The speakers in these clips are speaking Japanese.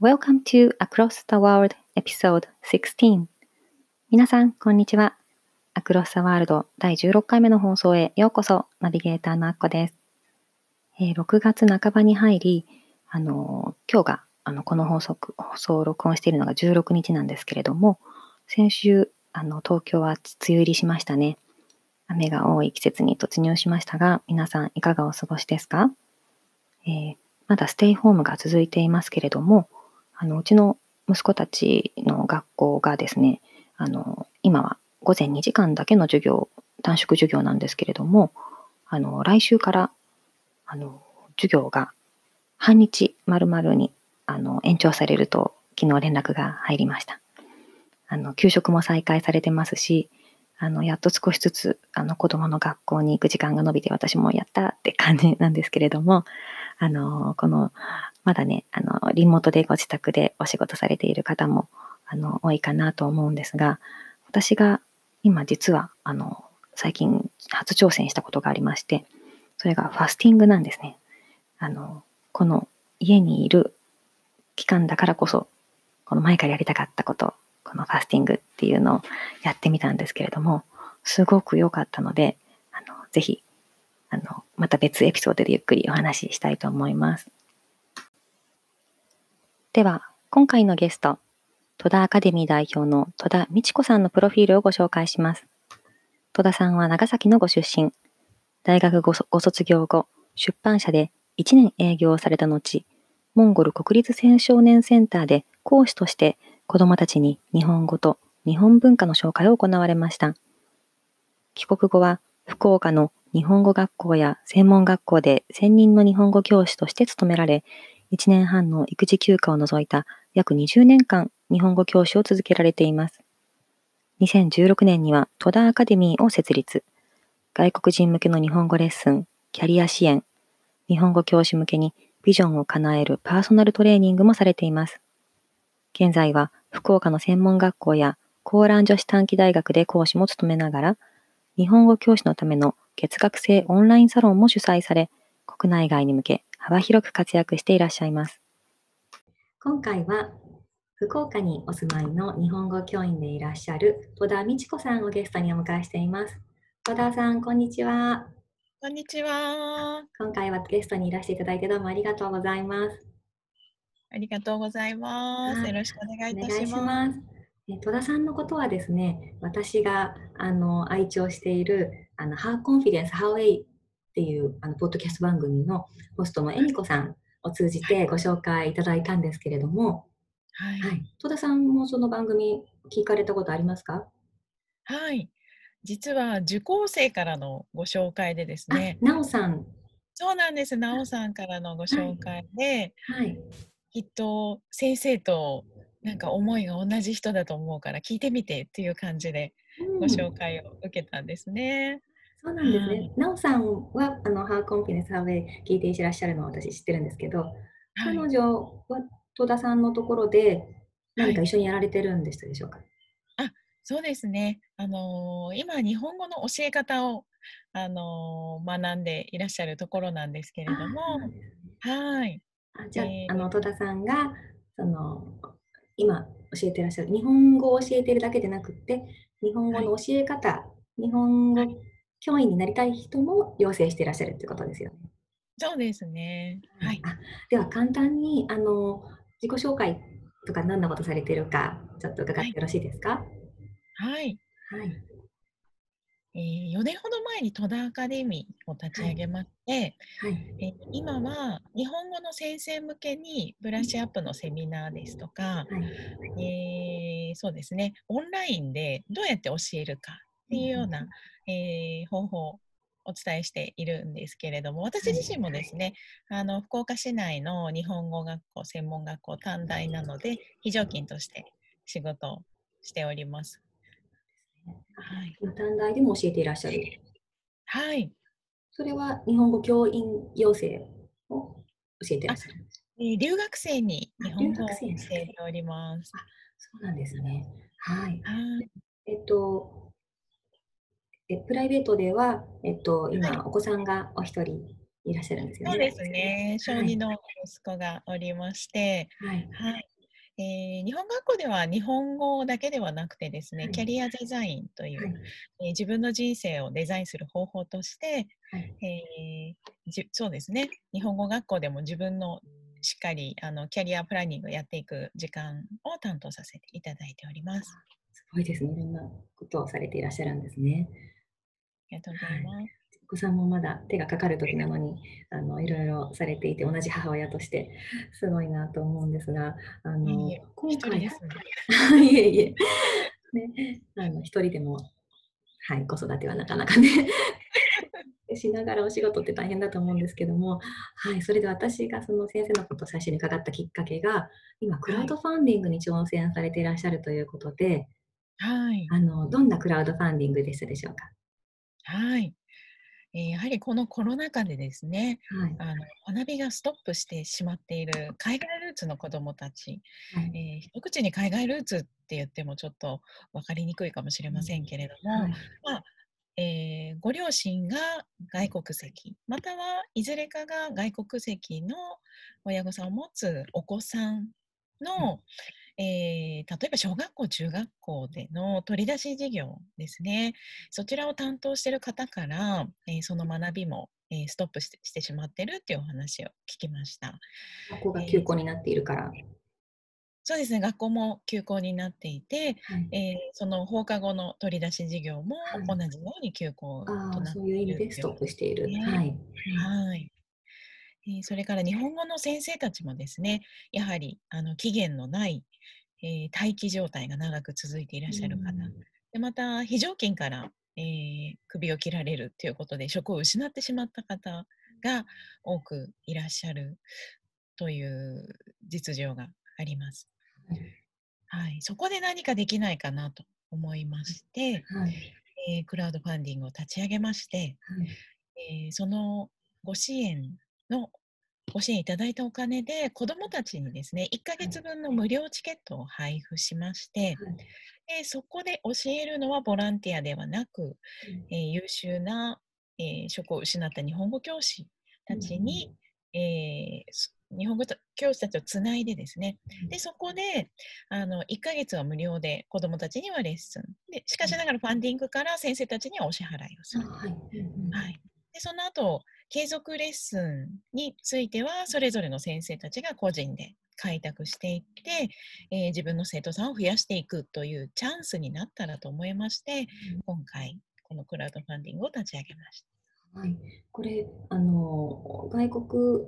Welcome to Across the World Episode 16皆さん、こんにちは。Across the World 第16回目の放送へようこそ。ナビゲーターのアッコです。えー、6月半ばに入り、あの、今日があのこの放送放送を録音しているのが16日なんですけれども、先週、あの東京は梅雨入りしましたね。雨が多い季節に突入しましたが、皆さんいかがお過ごしですか、えー、まだステイホームが続いていますけれども、あのうちの息子たちの学校がですね、あの今は午前2時間だけの授業、短縮授業なんですけれども、あの来週からあの授業が半日丸々にあの延長されると昨日連絡が入りました。あの給食も再開されてますし、あのやっと少しずつあの子供の学校に行く時間が延びて私もやったって感じなんですけれども、あのこのまだね、あの、リモートでご自宅でお仕事されている方も、あの、多いかなと思うんですが、私が今実は、あの、最近初挑戦したことがありまして、それがファスティングなんですね。あの、この家にいる期間だからこそ、この前からやりたかったこと、このファスティングっていうのをやってみたんですけれども、すごく良かったので、あの、ぜひ、あの、また別エピソードでゆっくりお話ししたいと思います。では、今回のゲスト、戸田アカデミー代表の戸田美智子さんのプロフィールをご紹介します。戸田さんは長崎のご出身。大学ご卒業後、出版社で1年営業された後、モンゴル国立青少年センターで講師として子どもたちに日本語と日本文化の紹介を行われました。帰国後は福岡の日本語学校や専門学校で専任の日本語教師として勤められ、1年半の育児休暇を除いた約20年間日本語教師を続けられています。2016年には戸田アカデミーを設立。外国人向けの日本語レッスン、キャリア支援、日本語教師向けにビジョンを叶えるパーソナルトレーニングもされています。現在は福岡の専門学校や高蘭女子短期大学で講師も務めながら、日本語教師のための月額制オンラインサロンも主催され、国内外に向け幅広く活躍していらっしゃいます。今回は福岡にお住まいの日本語教員でいらっしゃる戸田美智子さんをゲストにお迎えしています。戸田さん、こんにちは。こんにちは。今回はゲストにいらしていただいてどうもありがとうございます。ありがとうございます。よろしくお願いいたします。戸田さんのことはですね、私があの愛聴しているあの How Confidence, How A っていうあのポッドキャスト番組のホストの恵美子さんを通じてご紹介いただいたんですけれども、はい、はい、戸田さんもその番組聞かれたことありますか？はい。実は受講生からのご紹介でですね。なおさん。そうなんです。なおさんからのご紹介で、はい、はい、きっと先生となんか思いが同じ人だと思うから聞いてみてっていう感じでご紹介を受けたんですね。そうなんですね。な、お、さんは、あの、ハーコンフィデンスハーウェイ聞いていらっしゃるのを私知ってるんですけど、はい、彼女は戸田さんのところで何か一緒にやられてるんでしたでしょうか、はい、あそうですね。あのー、今、日本語の教え方を、あのー、学んでいらっしゃるところなんですけれども、はい。あじゃあ、えー、あの戸田さんがその今教えてらっしゃる日本語を教えているだけでなくて日本語の教え方、はい、日本語教員になりたい人も養成していらっしゃるということですよね。そうですね。はい。あでは簡単にあの自己紹介とか何のことされているかちょっと伺ってよろしいですか？はい。はい。えー、4年ほど前に戸田アカデミーを立ち上げまして、はいはい、えー、今は日本語の先生向けにブラッシュアップのセミナーですとか、はい、えー、そうですねオンラインでどうやって教えるかっていうような、えー、方法お伝えしているんですけれども私自身もですね、あの福岡市内の日本語学校専門学校短大なので非常勤として仕事をしております。はい、短大でも教えていらっしゃる。はい。それは日本語教員養成を教えてらっしゃるえー、留学生に日本語を教えております。あそうなんですね。はい。えっと、えプライベートでは、えっと、今、はい、お子さんがお一人いらっしゃるんですよね。そうですね。小児の息子がおりまして、はい、はい、えー、日本学校では日本語だけではなくてですね、はい、キャリアデザインという、はい、えー、自分の人生をデザインする方法として、はい、えー、じそうですね日本語学校でも自分のしっかりあのキャリアプランニングをやっていく時間を担当させていただいております。すごいですね。いろんなことをされていらっしゃるんですね。ありがとうございます。お子さんもまだ手がかかる時なのにあのいろいろされていて同じ母親としてすごいなと思うんですがあのいえ今回 いえいえ。ねあの一人でもはい子育てはなかなかね しながらお仕事って大変だと思うんですけども、はい、それで私がその先生のことを最初に伺ったきっかけが今クラウドファンディングに挑戦されていらっしゃるということで、はい、あのどんなクラウドファンディングでしたでしょうか？はい。えやはりこのコロナ禍でですね、はい、あの学びがストップしてしまっている海外ルーツの子どもたち、はい、えー、一口に海外ルーツって言ってもちょっと分かりにくいかもしれませんけれども、はい、まあえー、ご両親が外国籍またはいずれかが外国籍の親御さんを持つお子さん。の、えー、例えば小学校、中学校での取り出し授業ですね、そちらを担当している方から、えー、その学びも、えー、ストップしてしてしまっているっていうお話を聞きました。学校が休校になっているから。そうですね、学校も休校になっていて、はい、えー、その放課後の取り出し授業も同じように休校となっている、はい、そういう意味でストップしている。はい、はいえー、それから日本語の先生たちもですね、やはりあの期限のないえー、待機状態が長く続いていらっしゃる方、でまた非常勤から、えー、首を切られるということで職を失ってしまった方が多くいらっしゃるという実情があります。はい、そこで何かできないかなと思いまして、はい、えー、クラウドファンディングを立ち上げまして、はい、えー、そのご支援のご支援いただいたお金で子どもたちにですね1ヶ月分の無料チケットを配布しまして、はい、でそこで教えるのはボランティアではなく、えー、優秀な、えー、職を失った日本語教師たちに、うん、えー、日本語教師たちをつないでですね、でそこであの1ヶ月は無料で子どもたちにはレッスン。でしかしながらファンディングから先生たちにはお支払いをする。はい、はい、でその後継続レッスンについてはそれぞれの先生たちが個人で開拓していって、えー、自分の生徒さんを増やしていくというチャンスになったらと思いまして、うん、今回このクラウドファンディングを立ち上げました。はい、これあの外国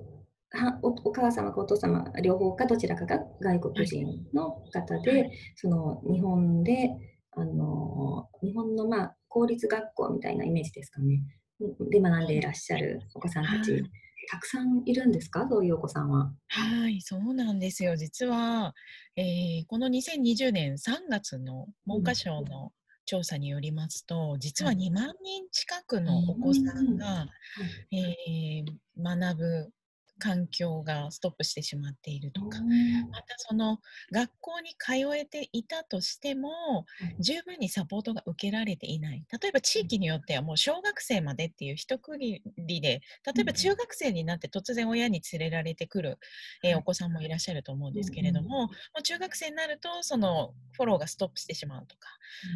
はおお母様かお父様両方かどちらかが外国人の方で、はい、その日本であの日本の、まあ、公立学校みたいなイメージですかねで学んでいらっしゃるお子さんたち、はい、たくさんいるんですか？そういうお子さんは？はい、そうなんですよ。実は、えー、この2020年3月の文科省の調査によりますと、実は2万人近くのお子さんが、えー、学ぶ環境がストップしてしまっているとか、またその学校に通えていたとしても、十分にサポートが受けられていない。例えば地域によってはもう小学生までっていう一区切りで、例えば中学生になって突然親に連れられてくる、えー、お子さんもいらっしゃると思うんですけれども、もう中学生になるとそのフォローがストップしてしまうとか、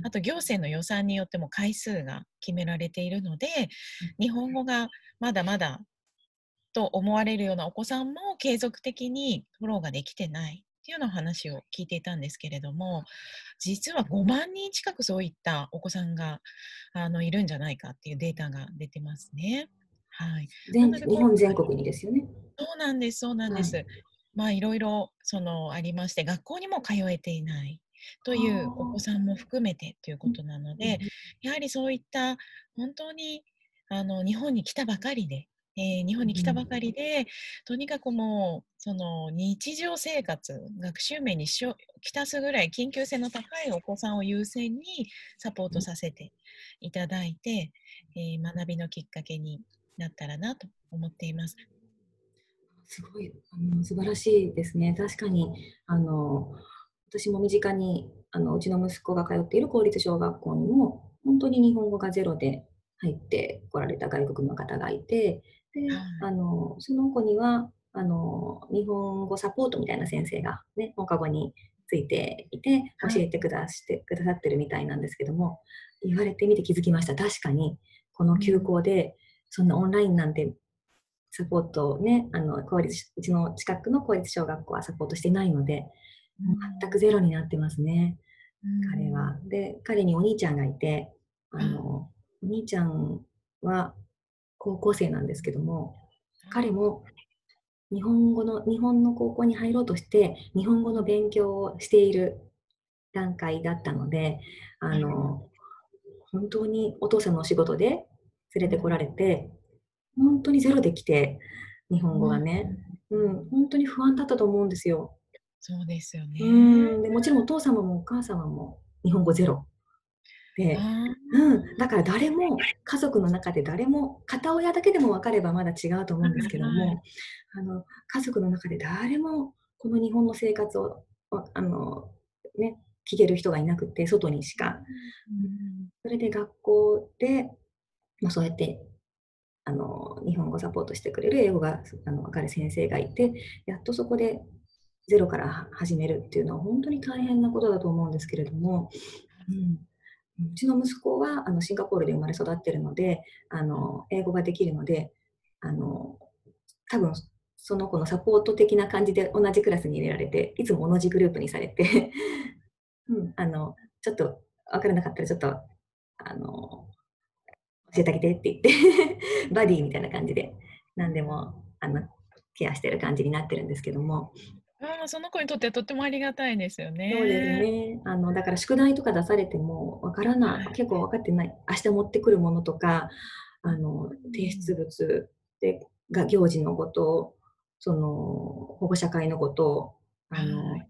あと行政の予算によっても回数が決められているので、日本語がまだまだと思われるようなお子さんも継続的にフォローができてないっていうような話を聞いていたんですけれども実は5万人近くそういったお子さんがあのいるんじゃないかっていうデータが出てますね。はい、全日本全国にですよね。そうなんです、そうなんです。はい、まあいろいろそのありまして学校にも通えていないというお子さんも含めてということなので、やはりそういった本当にあの日本に来たばかりで、えー、日本に来たばかりで、うん、とにかくもうその日常生活学習面にしょきたすぐらい緊急性の高いお子さんを優先にサポートさせていただいて、えー、学びのきっかけになったらなと思っています。すごいあの素晴らしいですね。確かにあの私も身近にあのうちの息子が通っている公立小学校にも本当に日本語がゼロで入ってこられた外国の方がいてであのその子にはあの日本語サポートみたいな先生が、ね、放課後についていて教えてくだしてくださってるみたいなんですけども言われてみて気づきました。確かにこの休校でそんなオンラインなんてサポートをねあの公立うちの近くの公立小学校はサポートしてないので全くゼロになってますね、彼は。で彼にお兄ちゃんがいてあの、お兄ちゃんは高校生なんですけども彼も日本語の日本の高校に入ろうとして日本語の勉強をしている段階だったのであの、本当にお父さんのお仕事で連れてこられて本当にゼロで来て日本語がね、うん、本当に不安だったと思うんですよ。そうですよね。うん。でもちろんお父様もお母様も日本語ゼロで、うん、だから誰も家族の中で誰も片親だけでも分かればまだ違うと思うんですけども、あの家族の中で誰もこの日本の生活をあの、ね、聞ける人がいなくて外にしか、それで学校で、まあ、そうやってあの日本語サポートしてくれる英語があの分かる先生がいてやっとそこでゼロから始めるっていうのは本当に大変なことだと思うんですけれども、うんうちの息子はあのシンガポールで生まれ育ってるのであの英語ができるのであの多分その子のサポート的な感じで同じクラスに入れられていつも同じグループにされてうん、あのちょっと分からなかったらちょっとあの教えてあげてって言って バディみたいな感じで何でもあのケアしてる感じになってるんですけどもあその子にとってはとってもありがたいですよね。そうですね。あのだから宿題とか出されてもわからない、結構分かってない。明日持ってくるものとか、あの提出物でが行事のこと、その保護者会のこと、あの、はい、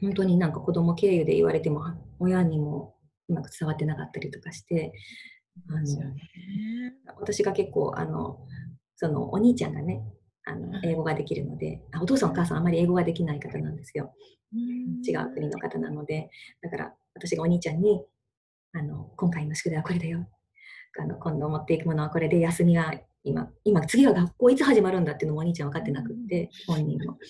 本当になんか子供経由で言われても親にもうまく伝わってなかったりとかして、あの、ね、私が結構あのそのお兄ちゃんがねあの英語ができるのであお父さんお母さんあまり英語ができない方なんですよ。違う国の方なのでだから私がお兄ちゃんにあの今回の宿題はこれだよ。あの今度持っていくものはこれで休みは今今次は学校いつ始まるんだっていうのもお兄ちゃん分かってなくって本人も。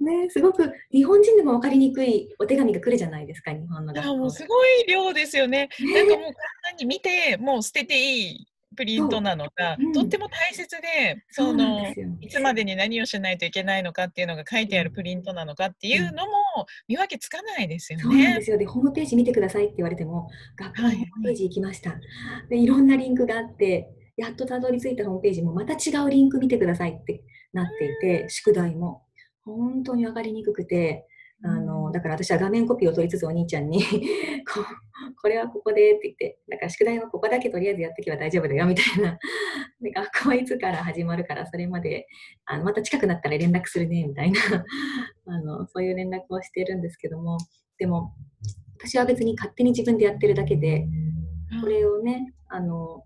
ねすごく日本人でも分かりにくいお手紙が来るじゃないですか日本の学校。もうすごい量ですよね。なんかもう簡単に見てもう捨てていいプリントなのか、う。ん、とっても大切でそのいつまでに何をしないといけないのかっていうのが書いてあるプリントなのかっていうのも見分けつかないですよね。そうなんですよ。でホームページ見てくださいって言われても学校のホームページ行きました、はい、でいろんなリンクがあってやっとたどり着いたホームページもまた違うリンク見てくださいってなっていて、宿題も本当に分かりにくくてあのだから私は画面コピーを取りつつお兄ちゃんに ここれはここでって言って、だから宿題はここだけとりあえずやってけば大丈夫だよみたいな。で学校はいつから始まるから、それまであのまた近くなったら連絡するねみたいな。あの、そういう連絡をしてるんですけども、でも私は別に勝手に自分でやってるだけで、これをね、あの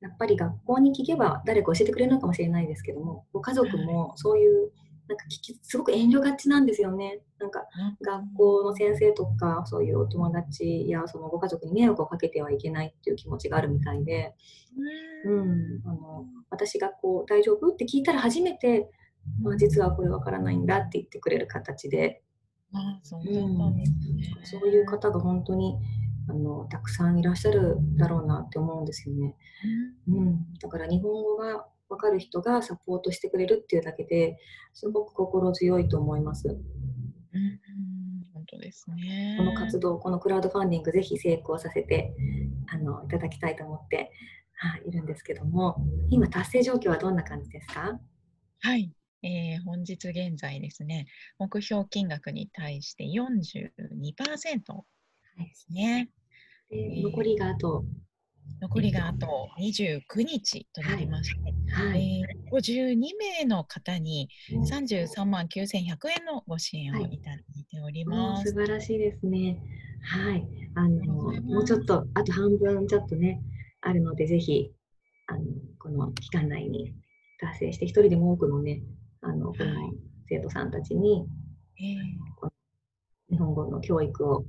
やっぱり学校に聞けば誰か教えてくれるのかもしれないですけども、ご家族もそういうなんか聞きすごく遠慮がちなんですよね。なんか学校の先生とかそういうお友達やそのご家族に迷惑をかけてはいけないっていう気持ちがあるみたいで、うん、あの私がこう大丈夫って聞いたら初めて、まあ、実はこれわからないんだって言ってくれる形で、そういう方が本当にあのたくさんいらっしゃるだろうなって思うんですよね。うん、だから日本語が分かる人がサポートしてくれるっていうだけですごく心強いと思います。うん、本当ですね。この活動、このクラウドファンディング、ぜひ成功させてあのいただきたいと思って、はあ、いるんですけども、今、達成状況はどんな感じですか？はい、えー、本日現在ですね、目標金額に対して42%ですね。はい、で残りがあと残りがあと29日となりまして、はい。えー、52名の方に33万9100円のご支援をい。ただいております。素晴らしいですね。はい。あの、もうちょっと、あと半分ちょっとね、あるので、ぜひ、あの、この期間内に達成して、一人でも多くのね、あの、この生徒さんたちに、えー、日本語の教育を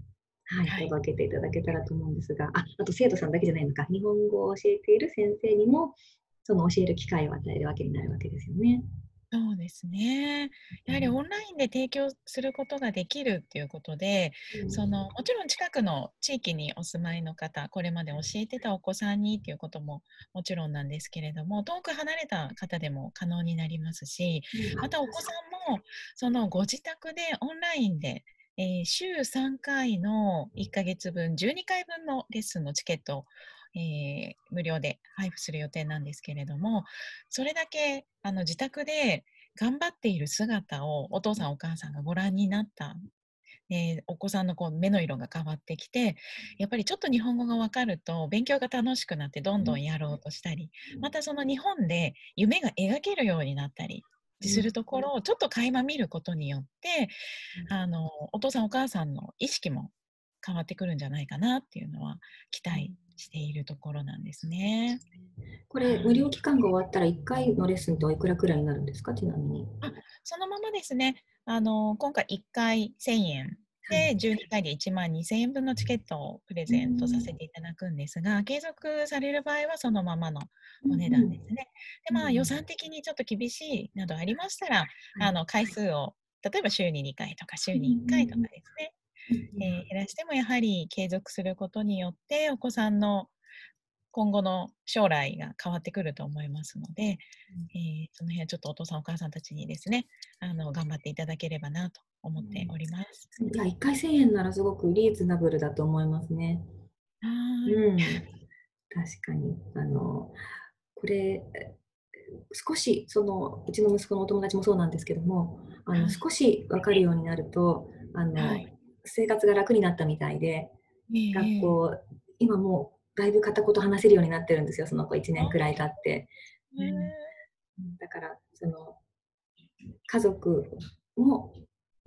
はい、届けていただけたらと思うんですが、ああと生徒さんだけじゃないのか、日本語を教えている先生にも、その教える機会を与えるわけになるわけですよね。そうですね。やはりオンラインで提供することができるっていうことで、うん、そのもちろん近くの地域にお住まいの方、これまで教えてたお子さんにっていうことももちろんなんですけれども、遠く離れた方でも可能になりますし、またお子さんもそのご自宅でオンラインでえー、週3回の1ヶ月分、12回分のレッスンのチケットを、えー、無料で配布する予定なんですけれども、それだけあの自宅で頑張っている姿をお父さんお母さんがご覧になったえー、お子さんのこう目の色が変わってきてやっぱりちょっと日本語が分かると勉強が楽しくなってどんどんやろうとしたりまたその日本で夢が描けるようになったりするところをちょっと垣間見ることによって、あのお父さんお母さんの意識も変わってくるんじゃないかなっていうのは期待しているところなんですね。これ、無料期間が終わったら1回のレッスンっておいくらくらいになるんですか？ちなみに。あそのままですね。あの今回1回1000円で、12回で1万2000円分のチケットをプレゼントさせていただくんですが、継続される場合はそのままのお値段ですね。で、まあ予算的にちょっと厳しいなどありましたら、あの回数を例えば週に2回とか週に1回とかですね、えー、減らしてもやはり継続することによってお子さんの今後の将来が変わってくると思いますので、えー、その辺はちょっとお父さんお母さんたちにですねあの頑張っていただければなと思っております。いや1回1000円ならすごくリーズナブルだと思いますね。うん、確かに。あのこれ少しそのうちの息子のお友達もそうなんですけどもあの、少し分かるようになるとあの、はい、生活が楽になったみたいで、学校今もだいぶ片言話せるようになってるんですよ、その子1年くらい経って。うん、だから、その、家族も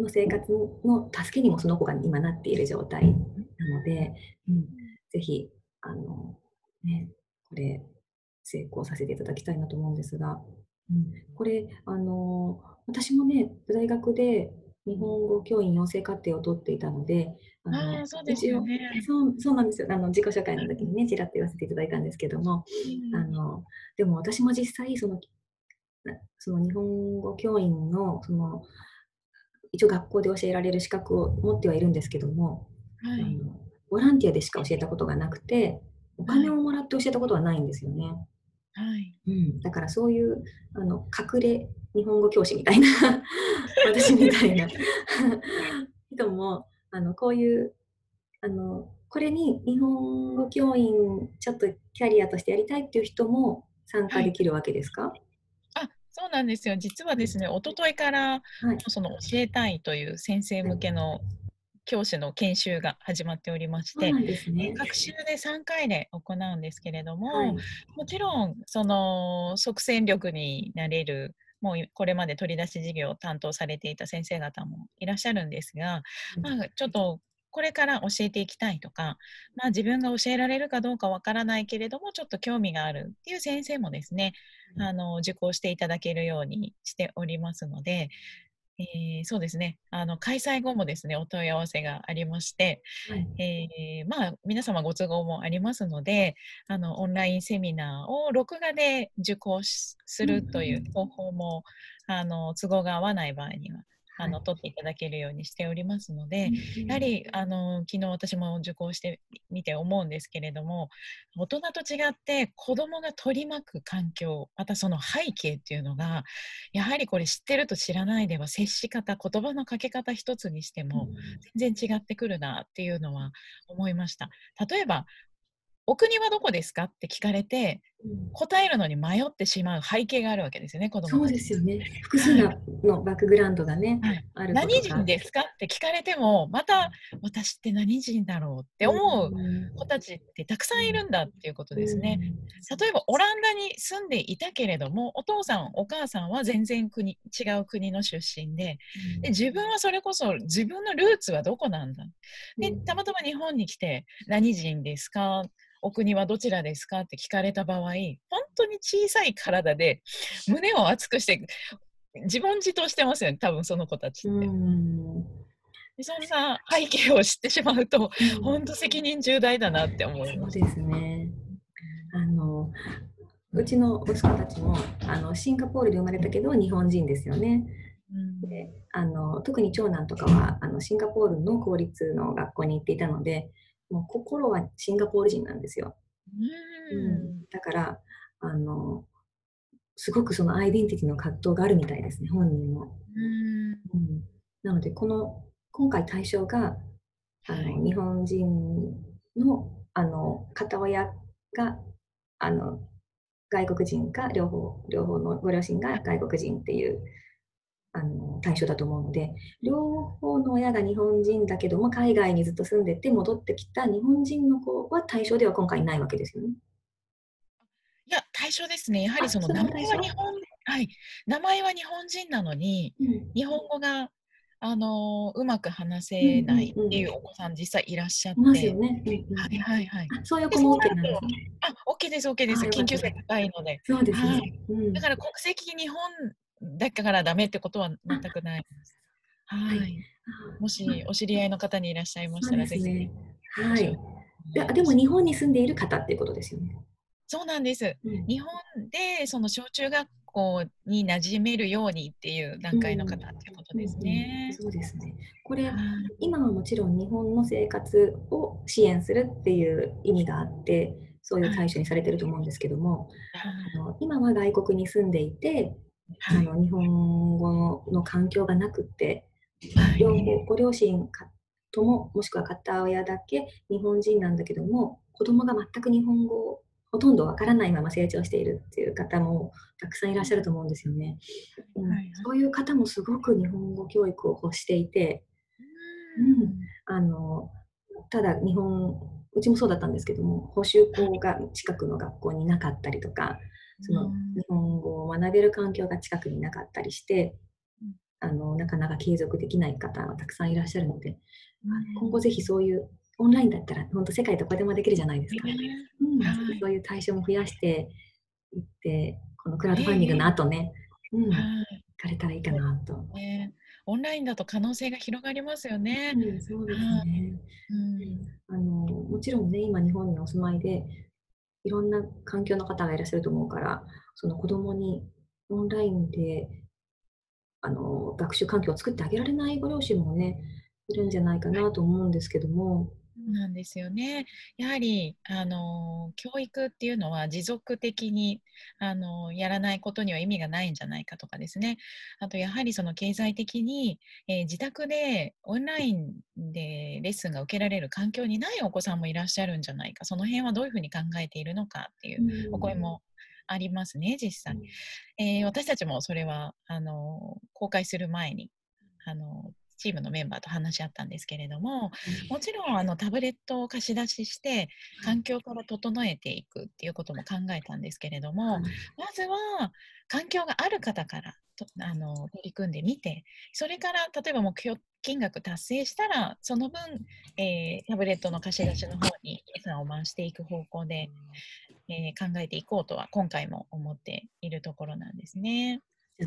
の生活の助けにもその子が今なっている状態なので、うん、ぜひ、あの、ね、これ、成功させていただきたいなと思うんですが、うん、これ、あの、私もね、大学で日本語教員養成課程を取っていたので、あのそうですよね。そうそうなんですよ。あの自己紹介の時にねちらっと言わせていただいたんですけども、うん、あのでも私も実際そのその日本語教員のその一応学校で教えられる資格を持ってはいるんですけども、はい、あのボランティアでしか教えたことがなくてお金をもらって教えたことはないんですよね。はい。うん、だからそういうあの隠れ日本語教師みたいな 私みたいな。人もあのこういうあのこれに日本語教員ちょっとキャリアとしてやりたいっていう人も参加できるわけですか、はい、あそうなんですよ。実はですね一昨日から、はい、その教えたいという先生向けの教師の研修が始まっておりまして、ね、学習で3回で行うんですけれども、はい、もちろんその即戦力になれるもうこれまで取り出し事業を担当されていた先生方もいらっしゃるんですが、まあ、ちょっとこれから教えていきたいとか、まあ、自分が教えられるかどうかわからないけれどもちょっと興味があるっていう先生もですね、あの受講していただけるようにしておりますので、えー、そうですね。あの開催後もですねお問い合わせがありまして、はい、えー、まあ、皆様ご都合もありますのであのオンラインセミナーを録画で受講するという方法も、あの都合が合わない場合にはあの取っていただけるようにしておりますので、やはりあの昨日私も受講してみて思うんですけれども大人と違って子どもが取り巻く環境またその背景っていうのがやはりこれ知ってると知らないでは接し方言葉のかけ方一つにしても全然違ってくるなっていうのは思いました。例えばお国はどこですか？って聞かれて、答えるのに迷ってしまう背景があるわけですよね、子供そうですよね。複数のバックグラウンドがね、はい、何人ですか？って聞かれても、また私って何人だろう？って思う子たちってたくさんいるんだっていうことですね。例えば、オランダに住んでいたけれども、お父さん、お母さんは全然国違う国の出身でで、自分はそれこそ自分のルーツはどこなんだ？で、たまたま日本に来て、何人ですか？お国はどちらですか？って聞かれた場合、本当に小さい体で胸を熱くして自問自答してますよね、多分その子たちって。でそんな背景を知ってしまうと、本当責任重大だなって思います。そうですね。あのうちの息子たちもあのシンガポールで生まれたけど日本人ですよね。であの特に長男とかはあのシンガポールの公立の学校に行っていたのでもう心はシンガポール人なんですよ。うん、だからあのすごくそのアイデンティティの葛藤があるみたいですね本人も。うん、なのでこの今回対象があの日本人のあの片親があの外国人か両方両方のご両親が外国人っていうあの対象だと思うので両方の親が日本人だけども海外にずっと住んでて戻ってきた日本人の子は対象では今回ないわけですよね。いや対象ですね。やはりその名前は日本はい、名前は日本人なのに、うん、日本語があのうまく話せないっていうお子さん実際いらっしゃって、ますよね。はいはいはい。そういう子も OK なんですね。あ、OK です OK です。緊急性高いので。そうですね。だから国籍日本だからダメってことは全くないです。はい。もしお知り合いの方にいらっしゃいましたら、ぜひ。はい。でも日本に住んでいる方っていうことですよね。そうなんです。うん、日本でその小中学校に馴染めるようにっていう段階の方っていうことですね。うんうん、そうですね。これ、今はもちろん日本の生活を支援するっていう意味があって、そういう対象にされてると思うんですけども、あの今は外国に住んでいて、あの日本語の環境がなくて、両方ご両親とももしくは片親だけ日本人なんだけども子供が全く日本語をほとんどわからないまま成長しているっていう方もたくさんいらっしゃると思うんですよね。うん、そういう方もすごく日本語教育を欲していて、うん、あのただ日本うちもそうだったんですけども補習校が近くの学校になかったりとかその日本語を学べる環境が近くになかったりして、あのなかなか継続できない方はたくさんいらっしゃるので、今後ぜひそういうオンラインだったら本当世界どこでもできるじゃないですか、うん、そういう対象も増やしていってこのクラウドファンディングの後ね、うん、行かれたらいいかなと。ね。オンラインだと可能性が広がりますよね。うん、そうですね、うん、あのもちろんね今日本にお住まいでいろんな環境の方がいらっしゃると思うから、その子供にオンラインであの学習環境を作ってあげられないご両親もね、いるんじゃないかなと思うんですけども、なんですよね。やはりあの教育っていうのは持続的にあのやらないことには意味がないんじゃないかとかですね。あとやはりその経済的に、えー、自宅でオンラインでレッスンが受けられる環境にないお子さんもいらっしゃるんじゃないか。その辺はどういうふうに考えているのかっていうお声もありますね、実際。えー、私たちもそれはあの公開する前にあのチームのメンバーと話し合ったんですけれども、もちろんあのタブレットを貸し出しして環境から整えていくっていうことも考えたんですけれども、まずは環境がある方からとあの取り組んでみてそれから例えば目標金額達成したらその分、えー、タブレットの貸し出しの方に予算を回していく方向で、えー、考えていこうとは今回も思っているところなんですね。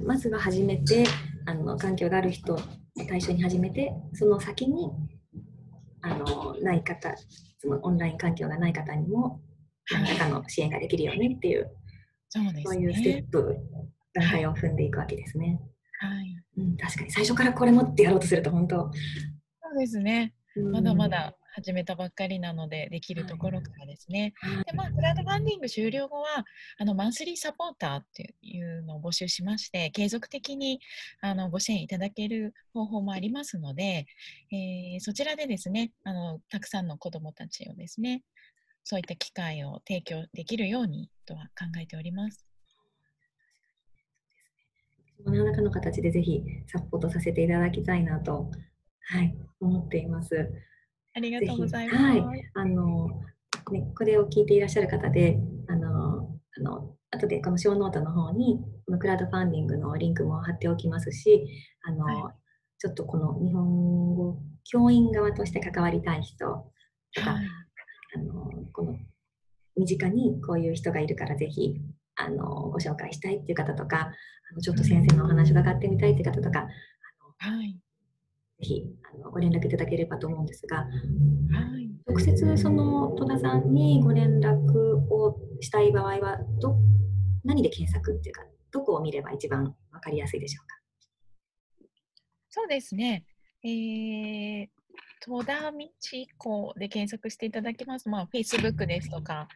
まずは初めてあの環境がある人を対象に始めてその先にあのない方そのオンライン環境がない方にも何らかの支援ができるよねっていう、そうね、そういうステップ段階を踏んでいくわけですね。はい。うん、確かに。最初からこれ持ってやろうとすると本当そうですね、まだまだ始めたばっかりなので、できるところからですね。はい、で、まあ、クラウドファンディング終了後は、あの、マンスリーサポーターっていうのを募集しまして、継続的に、あの、ご支援いただける方法もありますので、えー、そちらでですね、あの、たくさんの子どもたちをですね、そういった機会を提供できるようにとは考えております。何らかの形でぜひサポートさせていただきたいなと、はい、思っています。ありがとうございます。はい、あのね、これを聞いていらっしゃる方で、あのあの後でこのショーノートの方にこのクラウドファンディングのリンクも貼っておきますし、あの、はい、ちょっとこの日本語教員側として関わりたい人とか、はい、あのこの身近にこういう人がいるからぜひあのご紹介したいっていう方とかあのちょっと先生のお話伺ってみたいっていう方とかあの、はい、ぜひあのご連絡いただければと思うんですが、はい、直接その戸田さんにご連絡をしたい場合はど何で検索っていうかどこを見れば一番分かりやすいでしょうか？そうですね。えー、戸田道子で検索していただきます。まあ、Facebook ですとか、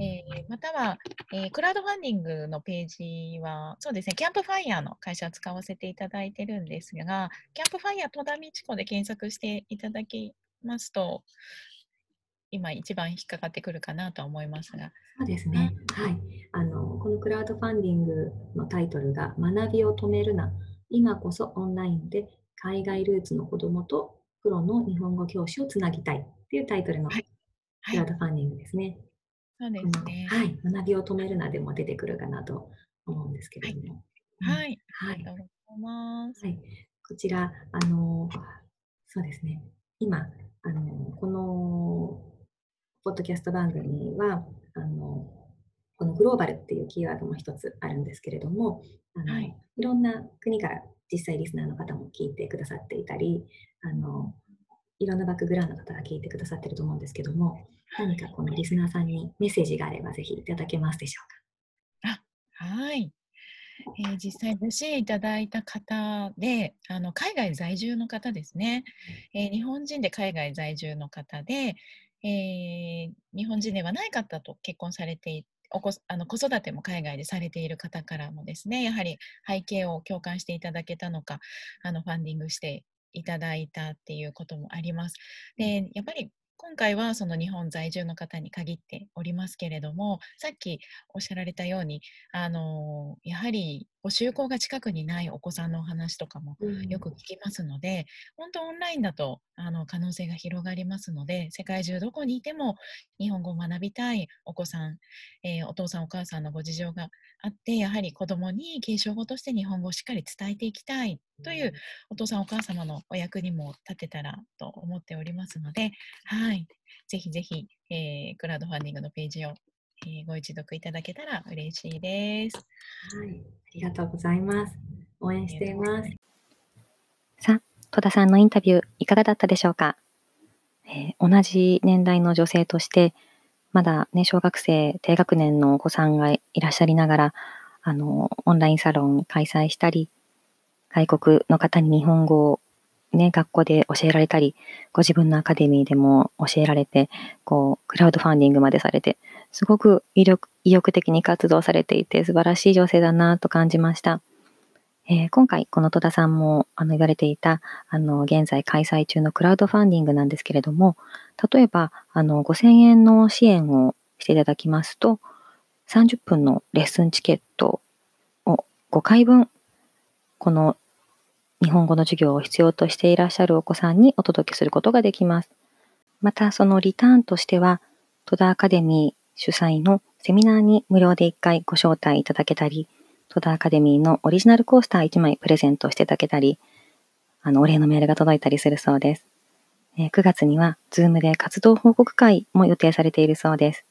えー、または、えー、クラウドファンディングのページは、そうですね、キャンプファイヤーの会社を使わせていただいてるんですが、キャンプファイヤー戸田道子で検索していただきますと、今一番引っかかってくるかなと思いますが。そうですね。はい。あの、このクラウドファンディングのタイトルが、学びを止めるな、今こそオンラインで海外ルーツの子どもとプロの日本語教師をつなぎたいっていうタイトルのクラウドファンディングですね。はい、そうですね。はい。学びを止めるなでも出てくるかなと思うんですけれども。はい。はい。ありがとうございます。はい。こちら、あの、そうですね。今、あの、このポッドキャスト番組は、あの、このグローバルっていうキーワードも一つあるんですけれども、あの、はい、いろんな国から実際リスナーの方も聞いてくださっていたり、あのいろんなバックグラウンドの方が聞いてくださってると思うんですけども、何かこのリスナーさんにメッセージがあればぜひいただけますでしょうか？あはい、えー、実際ご支援いただいた方であの海外在住の方ですね、えー、日本人で海外在住の方で、えー、日本人ではない方と結婚されていおこあの子育ても海外でされている方からもですねやはり背景を共感していただけたのかあのファンディングしていただいたっていうこともあります。でやっぱり今回はその日本在住の方に限っておりますけれどもさっきおっしゃられたようにあのやはりご就航が近くにないお子さんのお話とかもよく聞きますので、うん、本当オンラインだとあの可能性が広がりますので世界中どこにいても日本語を学びたいお子さん、えー、お父さんお母さんのご事情があってやはり子どもに継承語として日本語をしっかり伝えていきたいというお父さんお母様のお役にも立てたらと思っておりますので、はい、ぜひぜひ、えー、クラウドファンディングのページを、えー、ご一読いただけたら嬉しいです。はい、ありがとうございます。応援しています。さあ、戸田さんのインタビューいかがだったでしょうか、えー、同じ年代の女性として、まだね、小学生、低学年のお子さんがいらっしゃりながら、あの、オンラインサロン開催したり、外国の方に日本語をね、学校で教えられたり、ご自分のアカデミーでも教えられて、こう、クラウドファンディングまでされて、すごく意力意欲的に活動されていて、素晴らしい女性だなと感じました。えー、今回、この戸田さんもあの言われていた、あの、現在開催中のクラウドファンディングなんですけれども、例えば、あの、5000円の支援をしていただきますと、30分のレッスンチケットを5回分、この日本語の授業を必要としていらっしゃるお子さんにお届けすることができます。また、そのリターンとしては、戸田アカデミー主催のセミナーに無料で1回ご招待いただけたり、戸田アカデミーのオリジナルコースター1枚プレゼントしていただけたり、あの、お礼のメールが届いたりするそうです。え9月には、 Zoom で活動報告会も予定されているそうです。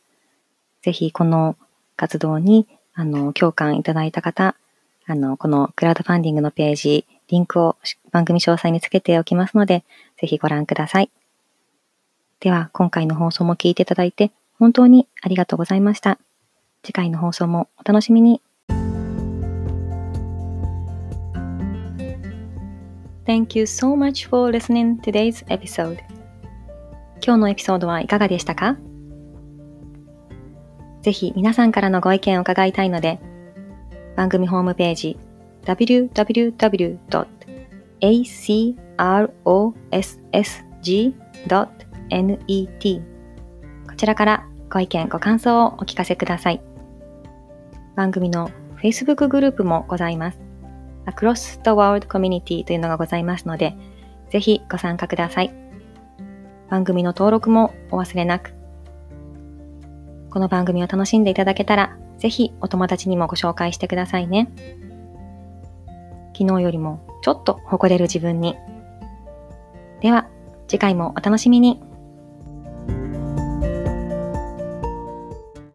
ぜひ、この活動に、あの、共感いただいた方、あの、このクラウドファンディングのページ、リンクを番組詳細につけておきますので、ぜひご覧ください。では、今回の放送も聞いていただいて、本当にありがとうございました。次回の放送もお楽しみに。Thank you so much for listening today's episode. 今日のエピソードはいかがでしたか？ぜひ皆さんからのご意見を伺いたいので、番組ホームページ www.acrossg.net こちらからご意見、ご感想をお聞かせください。番組の Facebook グループもございます。Across the World Community というのがございますので、ぜひご参加ください。番組の登録もお忘れなく。この番組を楽しんでいただけたら、ぜひお友達にもご紹介してくださいね。昨日よりもちょっと誇れる自分に。では、次回もお楽しみに。